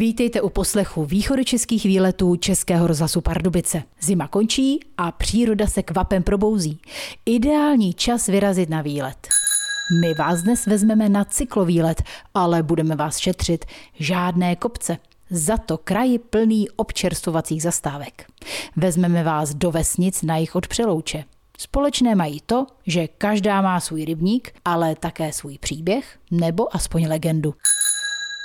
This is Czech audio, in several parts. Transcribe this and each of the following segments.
Vítejte u poslechu východočeských výletů Českého rozhlasu Pardubice. Zima končí a příroda se kvapem probouzí. Ideální čas vyrazit na výlet. My vás dnes vezmeme na cyklovýlet, ale budeme vás šetřit. Žádné kopce. Za to kraji plný občerstvovacích zastávek. Vezmeme vás do vesnic na jich od Přelouče. Společné mají to, že každá má svůj rybník, ale také svůj příběh nebo aspoň legendu.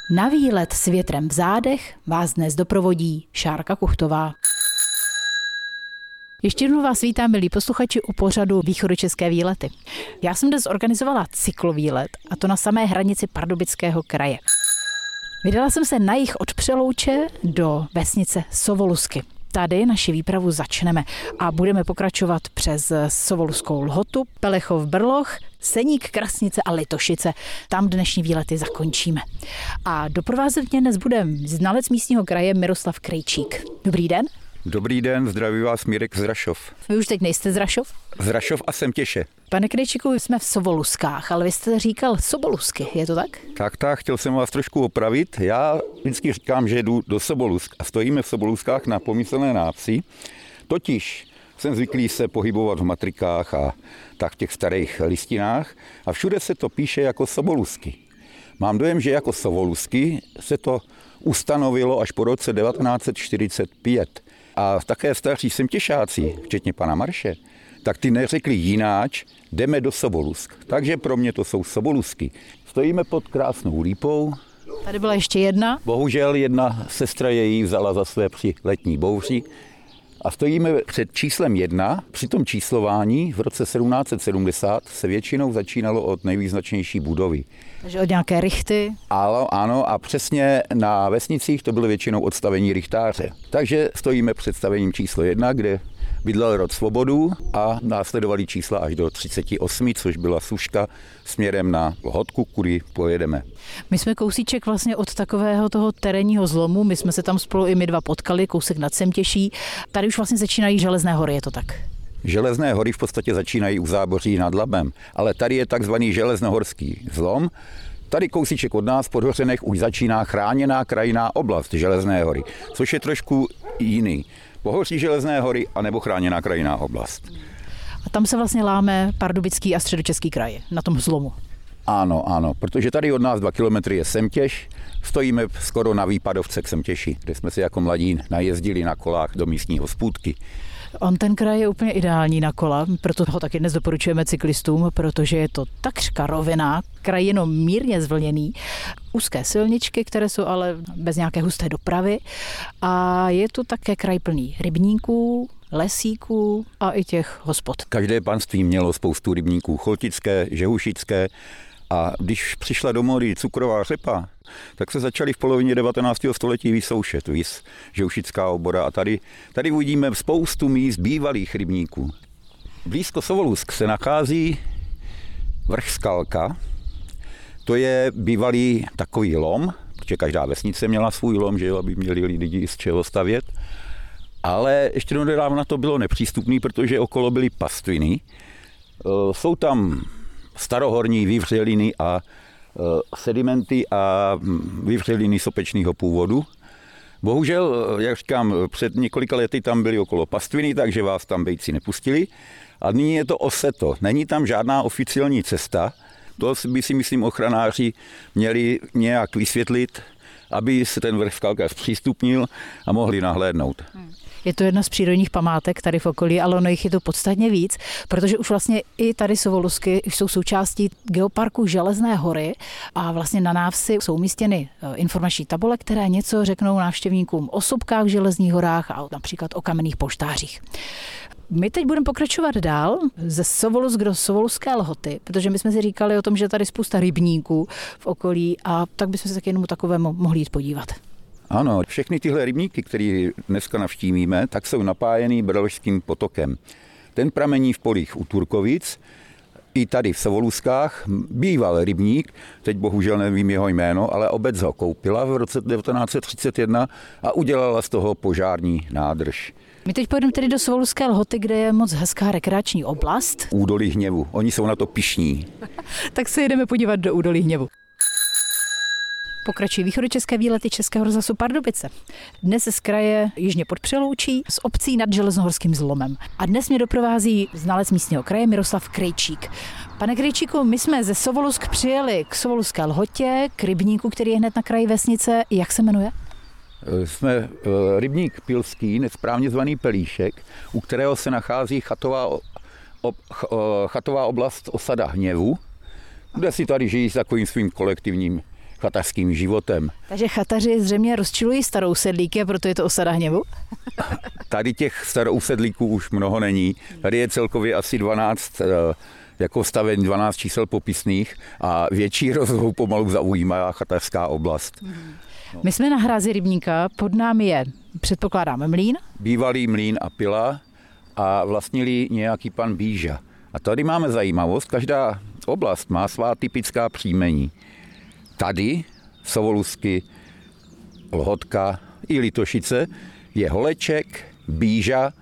Na výlet s větrem v zádech vás dnes doprovodí Šárka Kuchtová. Ještě jednou vás vítám, milí posluchači, u pořadu Východočeské výlety. Já jsem dnes organizovala cyklovýlet, a to na samé hranici Pardubického kraje. Vydala jsem se na jich od Přelouče do vesnice Sovolusky tady naši výpravu začneme a budeme pokračovat přes Sovoluskou lhotu, Pelechov Brloch, Seník, Krasnice a Litošice. Tam dnešní výlety zakončíme. A doprovázet mě dnes bude znalec místního kraje Miroslav Krejčík. Dobrý den. Dobrý den, zdraví vás Mírek z Rašov. Vy už teď nejste z Rašov? Z Rašov a jsem těše. Pane Krejčiku, jsme v Sovoluskách, ale vy jste říkal Sobolusky, je to tak? Tak, tak, chtěl jsem vás trošku opravit. Já vždycky říkám, že jdu do Sobolusk a stojíme v Soboluskách na pomyslné návsi. Totiž jsem zvyklý se pohybovat v matrikách a tak v těch starých listinách a všude se to píše jako Sobolusky. Mám dojem, že jako Sovolusky se to ustanovilo až po roce 1945. A také staří semtěšáci, včetně pana Marše, tak ty neřekli jináč, jdeme do Sobolusk. Takže pro mě to jsou Sobolusky. Stojíme pod krásnou lípou. Tady byla ještě jedna. Bohužel jedna sestra její vzala za své při letní bouři. A stojíme před číslem jedna. Při tom číslování v roce 1770 se většinou začínalo od nejvýznačnější budovy. Takže od nějaké rychty? Ano, ano, a přesně na vesnicích to byly většinou odstavení rychtáře. Takže stojíme před stavením číslo jedna, kde bydlel rod Svobodu a následovali čísla až do 38, což byla suška směrem na Hodku, kudy pojedeme. My jsme kousíček vlastně od takového toho terénního zlomu, my jsme se tam spolu i my dva potkali, kousek nad Semtěší. Tady už vlastně začínají železné hory, je to tak? Železné hory v podstatě začínají u záboří nad Labem, ale tady je takzvaný železnohorský zlom, Tady kousíček od nás, pod Hořenech, už začíná chráněná krajiná oblast Železné hory, což je trošku jiný. Pohoří Železné hory anebo chráněná krajiná oblast. A tam se vlastně láme Pardubický a středočeský kraj, na tom zlomu. Ano, ano, protože tady od nás dva kilometry je Semtěž, stojíme skoro na výpadovce k Semtěši, kde jsme si jako mladí najezdili na kolách do místní hospůdky. On ten kraj je úplně ideální na kola, proto ho taky dnes doporučujeme cyklistům, protože je to takřka rovina, kraj jenom mírně zvlněný, úzké silničky, které jsou ale bez nějaké husté dopravy a je tu také kraj plný rybníků, lesíků a i těch hospod. Každé panství mělo spoustu rybníků, choltické, žehušické, a když přišla do mody cukrová řepa, tak se začaly v polovině 19. století vysoušet, vys, žeušická obora. A tady, tady uvidíme spoustu míst bývalých rybníků. Blízko Sovolusk se nachází vrch Skalka. To je bývalý takový lom, protože každá vesnice měla svůj lom, že jo, aby měli lidi z čeho stavět. Ale ještě nedávna to bylo nepřístupné, protože okolo byly pastviny. E, jsou tam starohorní vyvřeliny a e, sedimenty a vyvřeliny sopečného původu. Bohužel, jak říkám, před několika lety tam byly okolo pastviny, takže vás tam bejci nepustili. A nyní je to oseto. Není tam žádná oficiální cesta. To by si myslím ochranáři měli nějak vysvětlit, aby se ten vrch Skalka zpřístupnil a mohli nahlédnout. Hmm. Je to jedna z přírodních památek tady v okolí, ale ono jich je tu podstatně víc, protože už vlastně i tady Sovolusky jsou součástí geoparku Železné hory a vlastně na návsi jsou umístěny eh, informační tabule, které něco řeknou návštěvníkům o sobkách v Železných horách a například o kamenných poštářích. My teď budeme pokračovat dál ze Sovolusk do Sovoluské lhoty, protože my jsme si říkali o tom, že tady spousta rybníků v okolí a tak bychom se tak jenom takovému mohli jít podívat. Ano, všechny tyhle rybníky, které dneska navštívíme, tak jsou napájený Brložským potokem. Ten pramení v polích u Turkovic, i tady v Savoluskách býval rybník, teď bohužel nevím jeho jméno, ale obec ho koupila v roce 1931 a udělala z toho požární nádrž. My teď pojedeme tedy do Svoluské lhoty, kde je moc hezká rekreační oblast. Údolí hněvu. Oni jsou na to pišní. tak se jedeme podívat do údolí hněvu. Pokračují východočeské výlety Českého rozhlasu Pardubice. Dnes z kraje Jižně pod Přeloučí z obcí nad Železnohorským zlomem. A dnes mě doprovází znalec místního kraje Miroslav Krejčík. Pane Krejčíku, my jsme ze Sovolusk přijeli k Sovoluské lhotě, k rybníku, který je hned na kraji vesnice. Jak se jmenuje? Jsme eh, rybník Pilský, nesprávně zvaný Pelíšek, u kterého se nachází chatová, ob, chatová oblast osada Hněvu, kde si tady žijí s takovým svým kolektivním chatařským životem. Takže chataři zřejmě rozčilují starou sedlíky a proto je to osada hněvu? Tady těch starou sedlíků už mnoho není. Tady je celkově asi 12 eh, jako staven 12 čísel popisných a větší rozlohu pomalu zaujímá chatařská oblast. No. My jsme na hrázi rybníka, pod námi je, předpokládám, mlín? Bývalý mlín a pila a vlastnili nějaký pan Bíža. A tady máme zajímavost, každá oblast má svá typická příjmení. Tady Sovolusky, Lhotka i Litošice je Holeček, Bíža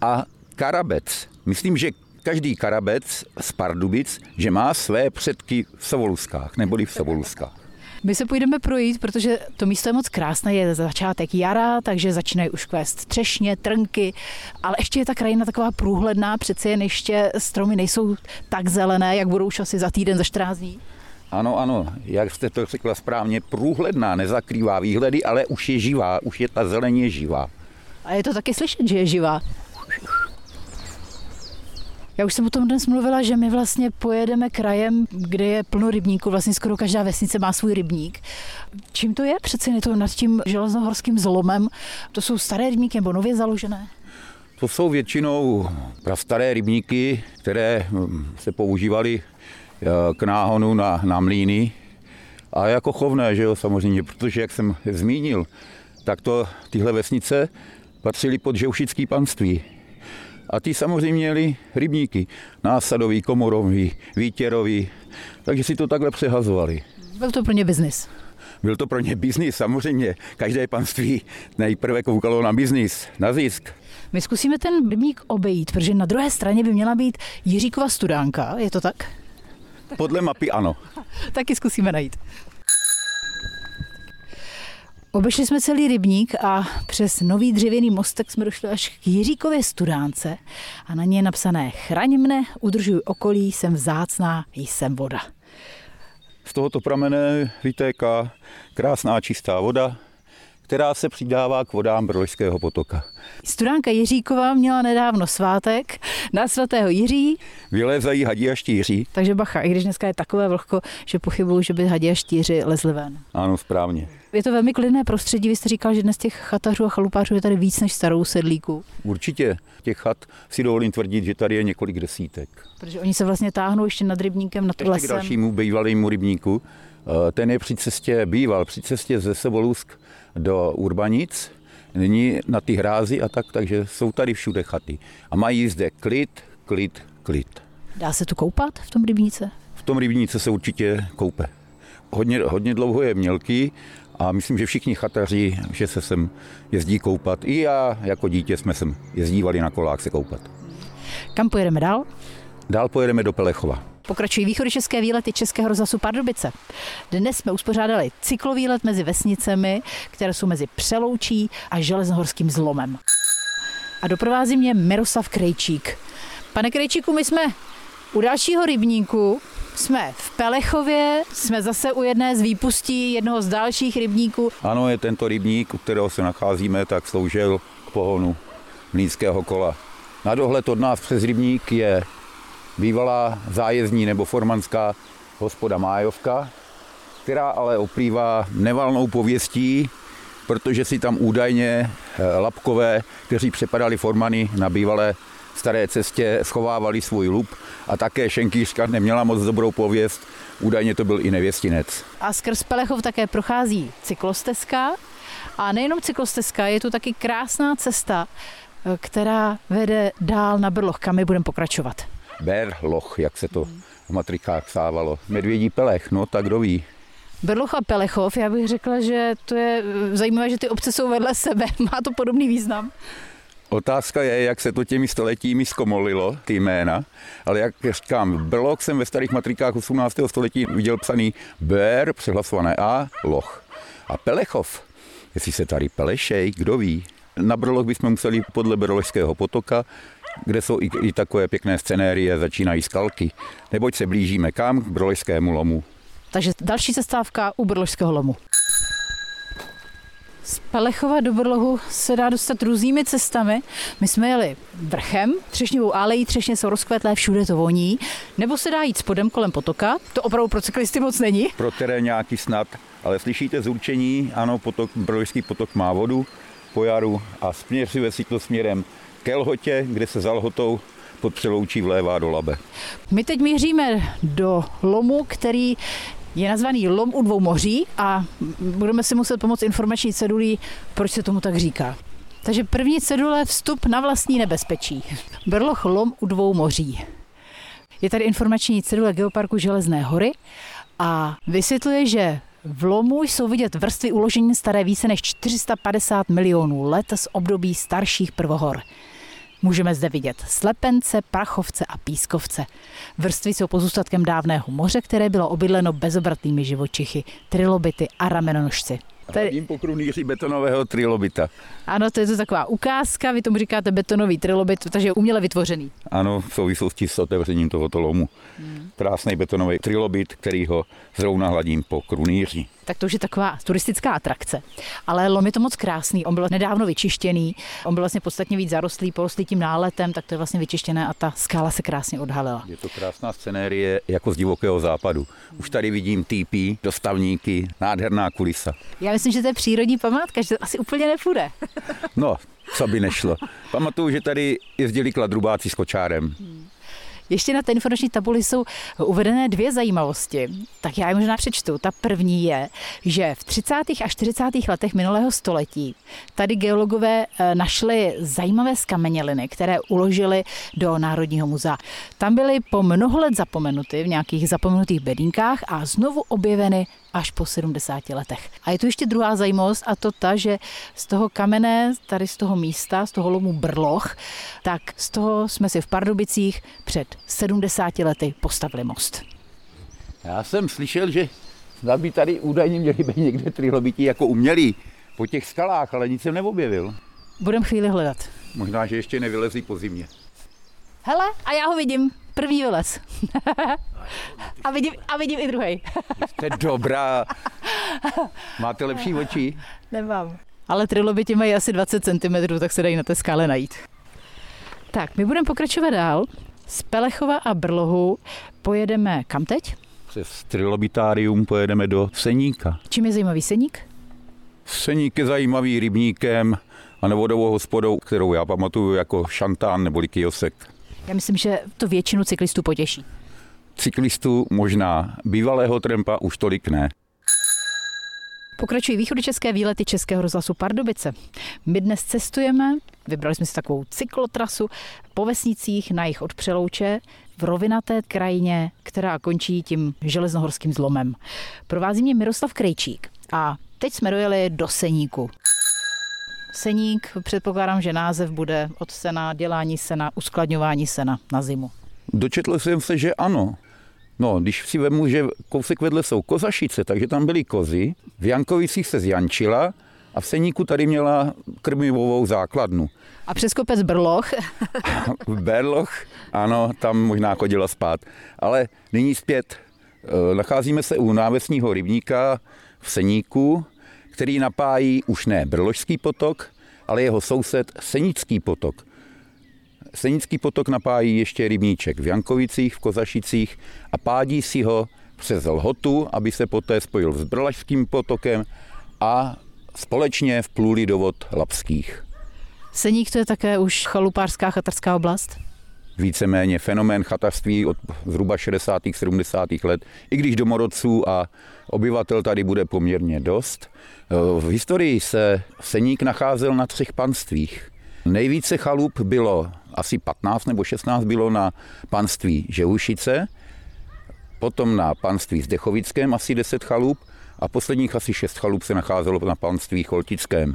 a Karabec. Myslím, že každý Karabec z Pardubic, že má své předky v Sovoluskách, neboli v Sovoluskách. My se půjdeme projít, protože to místo je moc krásné, je začátek jara, takže začínají už kvést třešně, trnky, ale ještě je ta krajina taková průhledná, přece jen ještě stromy nejsou tak zelené, jak budou už asi za týden, za 14 dní. Ano, ano, jak jste to řekla správně, průhledná, nezakrývá výhledy, ale už je živá, už je ta zeleně živá. A je to taky slyšet, že je živá. Já už jsem o tom dnes mluvila, že my vlastně pojedeme krajem, kde je plno rybníků, vlastně skoro každá vesnice má svůj rybník. Čím to je? Přece je to nad tím železnohorským zlomem. To jsou staré rybníky nebo nově založené? To jsou většinou prastaré rybníky, které hm, se používaly k náhonu na, na mlíny a jako chovné, že jo, samozřejmě, protože jak jsem zmínil, tak to tyhle vesnice patřily pod žeušický panství. A ty samozřejmě měli rybníky, násadový, komorový, výtěrový, takže si to takhle přehazovali. Byl to pro ně biznis. Byl to pro ně biznis, samozřejmě. Každé panství nejprve koukalo na biznis, na zisk. My zkusíme ten rybník obejít, protože na druhé straně by měla být Jiříkova studánka, je to tak? Podle mapy ano. Taky zkusíme najít. Obešli jsme celý rybník a přes nový dřevěný mostek jsme došli až k Jiříkově studánce a na ní je napsané Chraň mne, udržuj okolí, jsem vzácná, jsem voda. Z tohoto pramene vytéká krásná čistá voda, která se přidává k vodám Brojského potoka. Studánka Jiříková měla nedávno svátek na svatého Jiří. Vylézají hadí a štíři. Takže bacha, i když dneska je takové vlhko, že pochybuju, že by hadí a štíři lezli ven. Ano, správně. Je to velmi klidné prostředí. Vy jste říkal, že dnes těch chatařů a chalupářů je tady víc než starou sedlíků. Určitě. Těch chat si dovolím tvrdit, že tady je několik desítek. Protože oni se vlastně táhnou ještě nad rybníkem, nad ještě lesem. k dalšímu bývalému rybníku. Eh, ten je při cestě, býval při cestě ze Sebolusk do Urbanic, nyní na ty hrázy a tak, takže jsou tady všude chaty. A mají zde klid, klid, klid. Dá se tu koupat v tom rybníce? V tom rybníce se určitě koupe. Hodně, hodně dlouho je mělký a myslím, že všichni chataři, že se sem jezdí koupat. I já jako dítě jsme sem jezdívali na kolách se koupat. Kam pojedeme dál? Dál pojedeme do Pelechova. Pokračují východočeské výlety Českého rozhlasu Pardubice. Dnes jsme uspořádali cyklovýlet mezi vesnicemi, které jsou mezi Přeloučí a Železnohorským zlomem. A doprovází mě Miroslav Krejčík. Pane Krejčíku, my jsme u dalšího rybníku, jsme v Pelechově, jsme zase u jedné z výpustí jednoho z dalších rybníků. Ano, je tento rybník, u kterého se nacházíme, tak sloužil k pohonu mlínského kola. Na dohled od nás přes rybník je bývalá zájezdní nebo formanská hospoda Májovka, která ale oplývá nevalnou pověstí, protože si tam údajně eh, lapkové, kteří přepadali formany na bývalé staré cestě, schovávali svůj lup a také šenkýřka neměla moc dobrou pověst, údajně to byl i nevěstinec. A skrz Pelechov také prochází cyklostezka a nejenom cyklostezka, je tu taky krásná cesta, eh, která vede dál na Brloch, kam my budeme pokračovat. Berloch, jak se to v matrikách psávalo. Medvědí pelech, no tak kdo ví. Berloch a Pelechov, já bych řekla, že to je zajímavé, že ty obce jsou vedle sebe. Má to podobný význam? Otázka je, jak se to těmi stoletími zkomolilo, ty jména, ale jak říkám, Brlok jsem ve starých matrikách 18. století viděl psaný Ber, přehlasované A, Loch. A Pelechov, jestli se tady Pelešej, kdo ví. Na Brloch bychom museli podle Brložského potoka, kde jsou i, i takové pěkné scenérie, začínají skalky. Neboť se blížíme kam? K Brložskému lomu. Takže další zastávka u Brložského lomu. Z Pelechova do Brlohu se dá dostat různými cestami. My jsme jeli vrchem, třešňovou alejí, třešně jsou rozkvetlé, všude to voní. Nebo se dá jít spodem kolem potoka, to opravdu pro cyklisty moc není. Pro terénáky snad, ale slyšíte zurčení, ano, potok, Brložský potok má vodu po jaru a směřuje si to směrem ke Lhotě, kde se za Lhotou pod přeloučí vlévá do Labe. My teď míříme do lomu, který je nazvaný Lom u dvou moří a budeme si muset pomoct informační cedulí, proč se tomu tak říká. Takže první cedule vstup na vlastní nebezpečí. Brloch Lom u dvou moří. Je tady informační cedule Geoparku Železné hory a vysvětluje, že v lomu jsou vidět vrstvy uložení staré více než 450 milionů let z období starších prvohor. Můžeme zde vidět slepence, prachovce a pískovce. Vrstvy jsou pozůstatkem dávného moře, které bylo obydleno bezobratnými živočichy, trilobity a ramenonožci. Tady... pokrunýři betonového trilobita. Ano, to je to taková ukázka, vy tomu říkáte betonový trilobit, takže je uměle vytvořený. Ano, v souvislosti s otevřením tohoto lomu. Hmm. Krásný betonový trilobit, který ho zrovna hladím po krunýři tak to už je taková turistická atrakce. Ale lom je to moc krásný, on byl nedávno vyčištěný, on byl vlastně podstatně víc zarostlý, porostlý tím náletem, tak to je vlastně vyčištěné a ta skála se krásně odhalila. Je to krásná scenérie jako z divokého západu. Už tady vidím týpí, dostavníky, nádherná kulisa. Já myslím, že to je přírodní památka, že to asi úplně nepůjde. no, co by nešlo. Pamatuju, že tady jezdili kladrubáci s kočárem. Hmm. Ještě na té informační tabuli jsou uvedené dvě zajímavosti. Tak já je možná přečtu. Ta první je, že v 30. a 40. letech minulého století tady geologové eh, našli zajímavé skameněliny, které uložili do Národního muzea. Tam byly po mnoho let zapomenuty v nějakých zapomenutých bedínkách a znovu objeveny až po 70 letech. A je tu ještě druhá zajímavost a to ta, že z toho kamene, tady z toho místa, z toho lomu Brloch, tak z toho jsme si v Pardubicích před 70 lety postavili most. Já jsem slyšel, že snad by tady údajně měli být někde trilobití jako umělí po těch skalách, ale nic jsem neobjevil. Budem chvíli hledat. Možná, že ještě nevylezí po zimě. Hele, a já ho vidím. První vylez. a, vidím, a vidím i druhý. Jste dobrá. Máte lepší oči? Nemám. Ale trilobiti mají asi 20 cm, tak se dají na té skále najít. Tak, my budeme pokračovat dál. Z Pelechova a Brlohu pojedeme kam teď? Přes trilobitárium pojedeme do Seníka. Čím je zajímavý Seník? Seník je zajímavý rybníkem a vodovou hospodou, kterou já pamatuju jako šantán nebo kiosek. Já myslím, že to většinu cyklistů potěší. Cyklistů možná, bývalého trempa už tolik ne. Pokračují východočeské výlety Českého rozhlasu Pardubice. My dnes cestujeme, vybrali jsme si takovou cyklotrasu po vesnicích na jich od Přelouče v rovinaté krajině, která končí tím železnohorským zlomem. Provází mě Miroslav Krejčík a teď jsme dojeli do Seníku. Seník, předpokládám, že název bude od sena, dělání sena, uskladňování sena na zimu. Dočetl jsem se, že ano. No, když si vemu, že kousek vedle jsou kozašice, takže tam byly kozy, v Jankovicích se zjančila a v Seníku tady měla krmivovou základnu. A přes kopec Brloch? Berloch, ano, tam možná chodila spát. Ale nyní zpět. E, nacházíme se u návesního rybníka v Seníku, který napájí už ne Brložský potok, ale jeho soused Senický potok. Senický potok napájí ještě rybníček v Jankovicích, v Kozašicích a pádí si ho přes Lhotu, aby se poté spojil s Brlažským potokem a společně vpluli do vod Lapských. Seník to je také už chalupářská chatarská oblast? Víceméně fenomén chatařství od zhruba 60. 70. let, i když domorodců a obyvatel tady bude poměrně dost. V historii se Seník nacházel na třech panstvích. Nejvíce chalup bylo, asi 15 nebo 16 bylo na panství Žehušice, potom na panství Zdechovickém asi 10 chalup a posledních asi 6 chalup se nacházelo na panství Choltickém.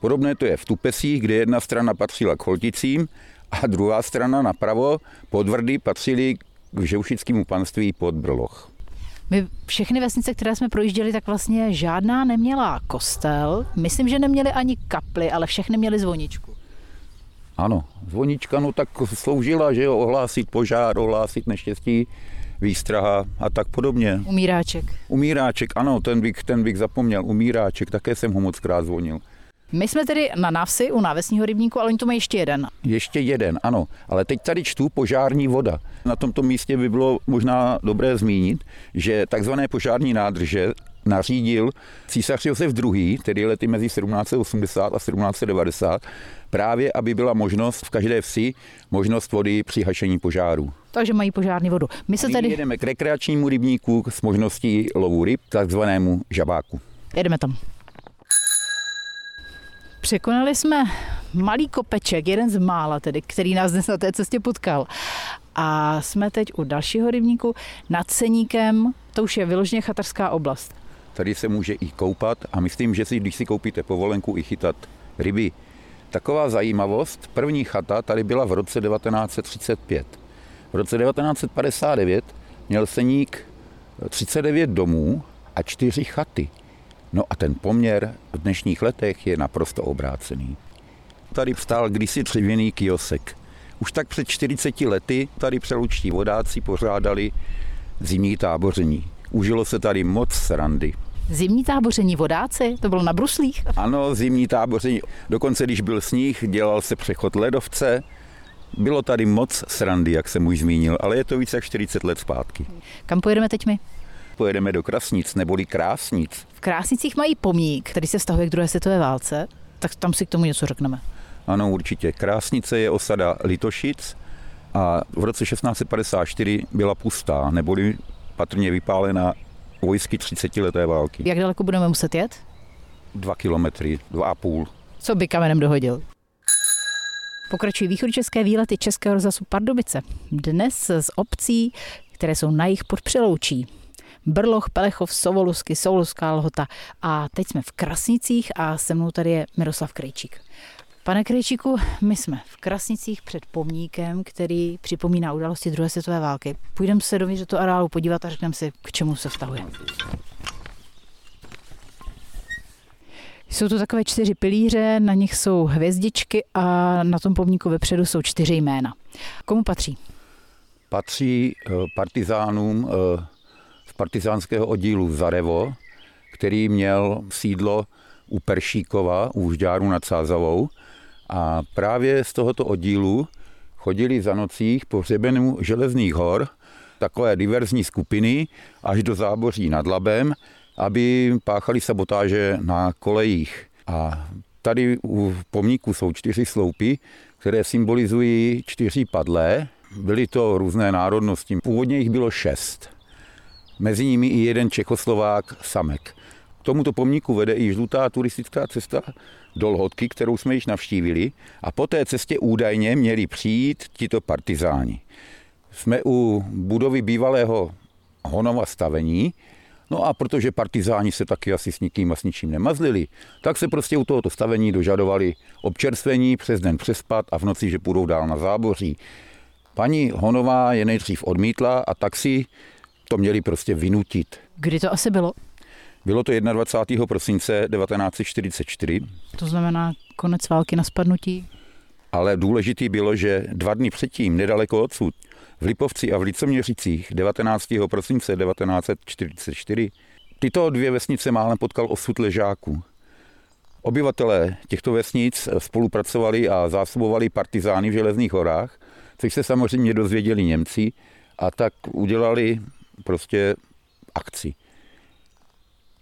Podobné to je v Tupesích, kde jedna strana patřila k Holticím a druhá strana napravo podvrdy patřily k Žeušickému panství pod Brloch. My všechny vesnice, které jsme projížděli, tak vlastně žádná neměla kostel. Myslím, že neměli ani kaply, ale všechny měly zvoničku. Ano, zvonička no tak sloužila, že jo, ohlásit požár, ohlásit neštěstí, výstraha a tak podobně. Umíráček. Umíráček, ano, ten bych, ten bych zapomněl. Umíráček, také jsem ho moc krát zvonil. My jsme tedy na návsi u návesního rybníku, ale oni to mají ještě jeden. Ještě jeden, ano. Ale teď tady čtu požární voda. Na tomto místě by bylo možná dobré zmínit, že takzvané požární nádrže nařídil císař Josef II., tedy lety mezi 1780 a 1790, právě aby byla možnost v každé vsi možnost vody při hašení požáru. Takže mají požární vodu. My se tady... jedeme k rekreačnímu rybníku s možností lovu ryb, takzvanému žabáku. Jedeme tam. Překonali jsme malý kopeček, jeden z mála tedy, který nás dnes na té cestě potkal. A jsme teď u dalšího rybníku nad Ceníkem, to už je vyloženě chatarská oblast. Tady se může i koupat a myslím, že si, když si koupíte povolenku, i chytat ryby. Taková zajímavost, první chata tady byla v roce 1935. V roce 1959 měl Seník 39 domů a čtyři chaty. No a ten poměr v dnešních letech je naprosto obrácený. Tady vstál kdysi dřevěný kiosek. Už tak před 40 lety tady přelučtí vodáci pořádali zimní táboření. Užilo se tady moc srandy. Zimní táboření vodáci? To bylo na bruslích? Ano, zimní táboření. Dokonce, když byl sníh, dělal se přechod ledovce. Bylo tady moc srandy, jak jsem už zmínil, ale je to více jak 40 let zpátky. Kam pojedeme teď my? Pojedeme do Krasnic, neboli Krásnic. V Krásnicích mají pomník, který se vztahuje k druhé světové válce, tak tam si k tomu něco řekneme. Ano, určitě. Krásnice je osada Litošic a v roce 1654 byla pustá, neboli patrně vypálena vojsky 30 leté války. Jak daleko budeme muset jet? Dva kilometry, dva a půl. Co by kamenem dohodil? Pokračují východočeské výlety Českého rozhlasu Pardubice. Dnes z obcí, které jsou na jich pod Přeloučí. Brloch, Pelechov, Sovolusky, Souluská lhota. A teď jsme v Krasnicích a se mnou tady je Miroslav Krejčík. Pane Krejčíku, my jsme v Krasnicích před pomníkem, který připomíná události druhé světové války. Půjdeme se dovnitř do toho areálu podívat a řekneme si, k čemu se vztahuje. Jsou to takové čtyři pilíře, na nich jsou hvězdičky a na tom pomníku vepředu jsou čtyři jména. Komu patří? Patří eh, partizánům eh, partizánského oddílu Zarevo, který měl sídlo u Peršíkova, u Žďáru nad Sázavou a právě z tohoto oddílu chodili za nocích po hřebenu Železných hor takové diverzní skupiny až do záboří nad Labem, aby páchali sabotáže na kolejích. A tady u pomníku jsou čtyři sloupy, které symbolizují čtyři padlé. Byly to různé národnosti. Původně jich bylo šest. Mezi nimi i jeden Čechoslovák Samek. K tomuto pomníku vede i žlutá turistická cesta do Lhotky, kterou jsme již navštívili a po té cestě údajně měli přijít tito partizáni. Jsme u budovy bývalého Honova stavení, No a protože partizáni se taky asi s nikým a s ničím nemazlili, tak se prostě u tohoto stavení dožadovali občerstvení, přes den přespat a v noci, že půjdou dál na záboří. Paní Honová je nejdřív odmítla a tak si to měli prostě vynutit. Kdy to asi bylo? Bylo to 21. prosince 1944. To znamená konec války na spadnutí? Ale důležitý bylo, že dva dny předtím, nedaleko odsud, v Lipovci a v Licoměřicích 19. prosince 1944, tyto dvě vesnice málem potkal osud ležáků. Obyvatelé těchto vesnic spolupracovali a zásobovali partizány v Železných horách, což se samozřejmě dozvěděli Němci a tak udělali prostě akci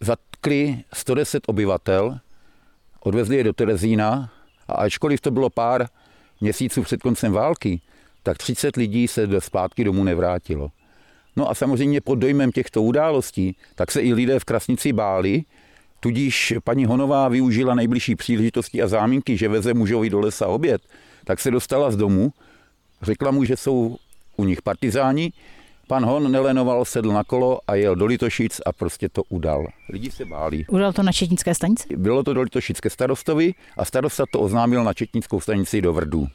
zatkli 110 obyvatel, odvezli je do Terezína a ačkoliv to bylo pár měsíců před koncem války, tak 30 lidí se do zpátky domů nevrátilo. No a samozřejmě pod dojmem těchto událostí, tak se i lidé v Krasnici báli, tudíž paní Honová využila nejbližší příležitosti a záminky, že veze mužovi do lesa oběd, tak se dostala z domu, řekla mu, že jsou u nich partizáni, Pan Hon nelenoval, sedl na kolo a jel do Litošic a prostě to udal. Lidi se báli. Udal to na Četnické stanici? Bylo to do Litošické starostovi a starosta to oznámil na Četnickou stanici do Vrdů.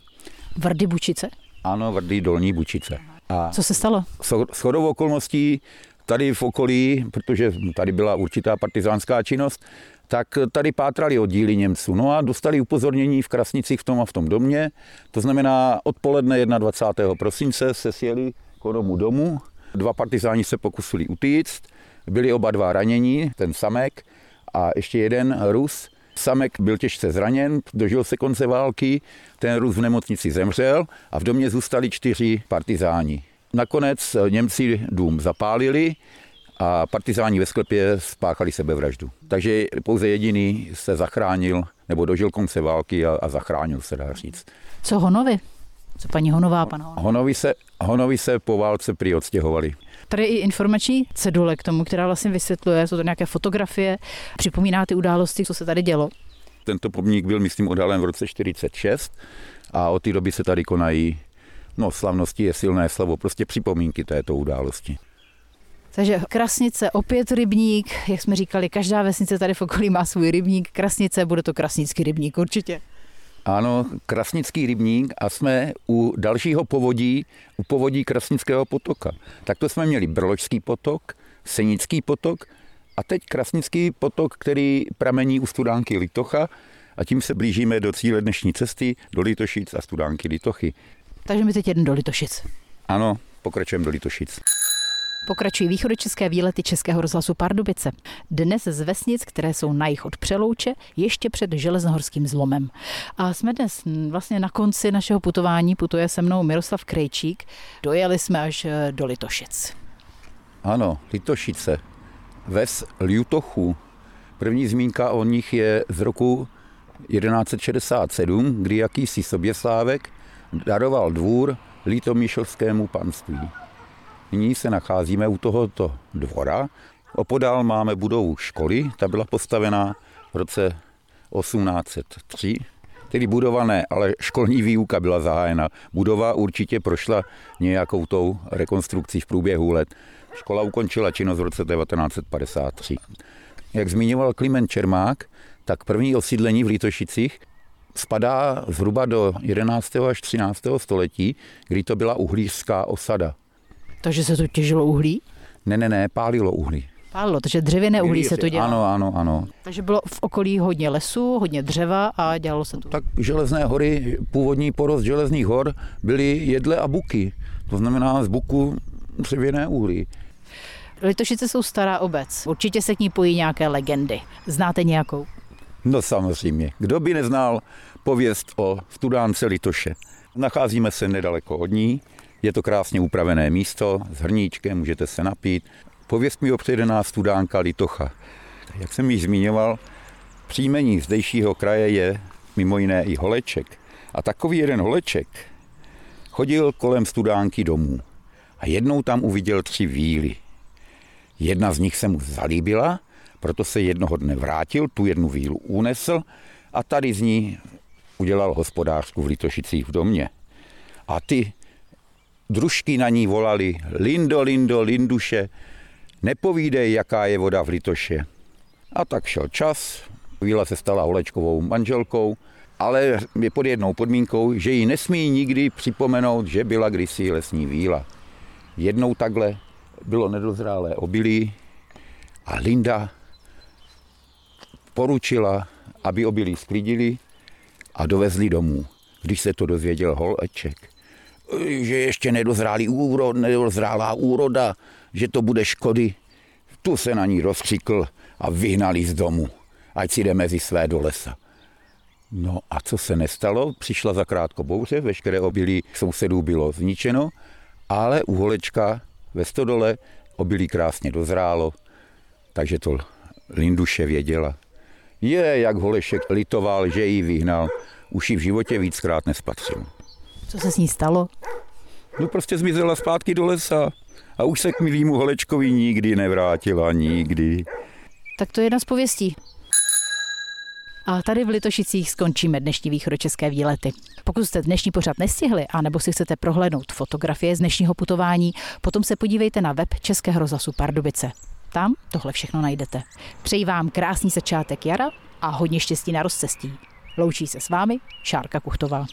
Vrdy Bučice? Ano, Vrdy Dolní Bučice. A Co se stalo? S chodou okolností tady v okolí, protože tady byla určitá partizánská činnost, tak tady pátrali oddíly Němců. No a dostali upozornění v Krasnicích v tom a v tom domě. To znamená, odpoledne 21. prosince se sjeli k domu domu. Dva partizáni se pokusili utíct, byli oba dva ranění, ten Samek a ještě jeden Rus. Samek byl těžce zraněn, dožil se konce války, ten Rus v nemocnici zemřel a v domě zůstali čtyři partizáni. Nakonec Němci dům zapálili a partizáni ve sklepě spáchali sebevraždu. Takže pouze jediný se zachránil, nebo dožil konce války a, a zachránil se, dá říct. Co Honovi? Co paní Honová, pan Honov? Honovi se, Honovi se po válce prý odstěhovali. Tady je i informační cedule k tomu, která vlastně vysvětluje, jsou to nějaké fotografie, připomíná ty události, co se tady dělo. Tento pomník byl, myslím, odhalen v roce 46 a od té doby se tady konají, no slavnosti je silné slovo, prostě připomínky této události. Takže Krasnice, opět rybník, jak jsme říkali, každá vesnice tady v okolí má svůj rybník. Krasnice, bude to krasnický rybník určitě. Ano, Krasnický rybník a jsme u dalšího povodí, u povodí Krasnického potoka. Tak to jsme měli Brločský potok, Senický potok a teď Krasnický potok, který pramení u Studánky Litocha a tím se blížíme do cíle dnešní cesty, do Litošic a Studánky Litochy. Takže my teď jedeme do Litošic. Ano, pokračujeme do Litošic. Pokračují východočeské výlety Českého rozhlasu Pardubice. Dnes z vesnic, které jsou na jich od Přelouče, ještě před železnohorským zlomem. A jsme dnes vlastně na konci našeho putování, putuje se mnou Miroslav Krejčík. Dojeli jsme až eh, do Litošic. Ano, Litošice. Ves Liutochu. První zmínka o nich je z roku 1167, kdy jakýsi soběslávek daroval dvůr Litomíšovskému panství. Nyní se nacházíme u tohoto dvora. Opodál máme budovu školy, ta byla postavená v roce 1803, tedy budované, ale školní výuka byla zahájena. Budova určitě prošla nějakou tou rekonstrukcí v průběhu let. Škola ukončila činnost v roce 1953. Jak zmiňoval Kliment Čermák, tak první osídlení v Litošicích spadá zhruba do 11. až 13. století, kdy to byla uhlířská osada. Takže se tu těžilo uhlí? Ne, ne, ne, pálilo uhlí. Pálilo, takže dřevěné uhlí se to dělalo. Ano, ano, ano. Takže bylo v okolí hodně lesů, hodně dřeva a dělalo se tu. Tak železné hory, původní porost železných hor byly jedle a buky. To znamená z buku dřevěné uhlí. Litošice jsou stará obec. Určitě se k ní pojí nějaké legendy. Znáte nějakou? No samozřejmě. Kdo by neznal pověst o studánce Litoše? Nacházíme se nedaleko od ní. Je to krásně upravené místo s hrníčkem, můžete se napít. Pověst mi opředená studánka Litocha. Jak jsem již zmiňoval, příjmení zdejšího kraje je mimo jiné i Holeček. A takový jeden Holeček chodil kolem studánky domů a jednou tam uviděl tři víly. Jedna z nich se mu zalíbila, proto se jednoho dne vrátil, tu jednu vílu unesl a tady z ní udělal hospodářku v Litošicích v domě. A ty družky na ní volali Lindo, Lindo, Linduše, nepovídej, jaká je voda v Litoše. A tak šel čas, Víla se stala Holečkovou manželkou, ale je pod jednou podmínkou, že ji nesmí nikdy připomenout, že byla kdysi lesní víla. Jednou takhle bylo nedozrálé obilí a Linda poručila, aby obilí sklidili a dovezli domů. Když se to dozvěděl Holeček, že ještě nedozrálý úrod, nedozrálá úroda, že to bude škody. Tu se na ní rozkřikl a vyhnali z domu, ať si jde mezi své do lesa. No a co se nestalo? Přišla za krátko bouře, veškeré obilí sousedů bylo zničeno, ale u holečka ve stodole obilí krásně dozrálo, takže to Linduše věděla. Je, jak Holešek litoval, že ji vyhnal, už ji v životě víckrát nespatřil. Co se s ní stalo? No prostě zmizela zpátky do lesa a už se k milýmu Holečkovi nikdy nevrátila, nikdy. Tak to je jedna z pověstí. A tady v Litošicích skončíme dnešní východočeské výlety. Pokud jste dnešní pořad nestihli, anebo si chcete prohlédnout fotografie z dnešního putování, potom se podívejte na web Českého rozhlasu Pardubice. Tam tohle všechno najdete. Přeji vám krásný začátek jara a hodně štěstí na rozcestí. Loučí se s vámi Šárka Kuchtová.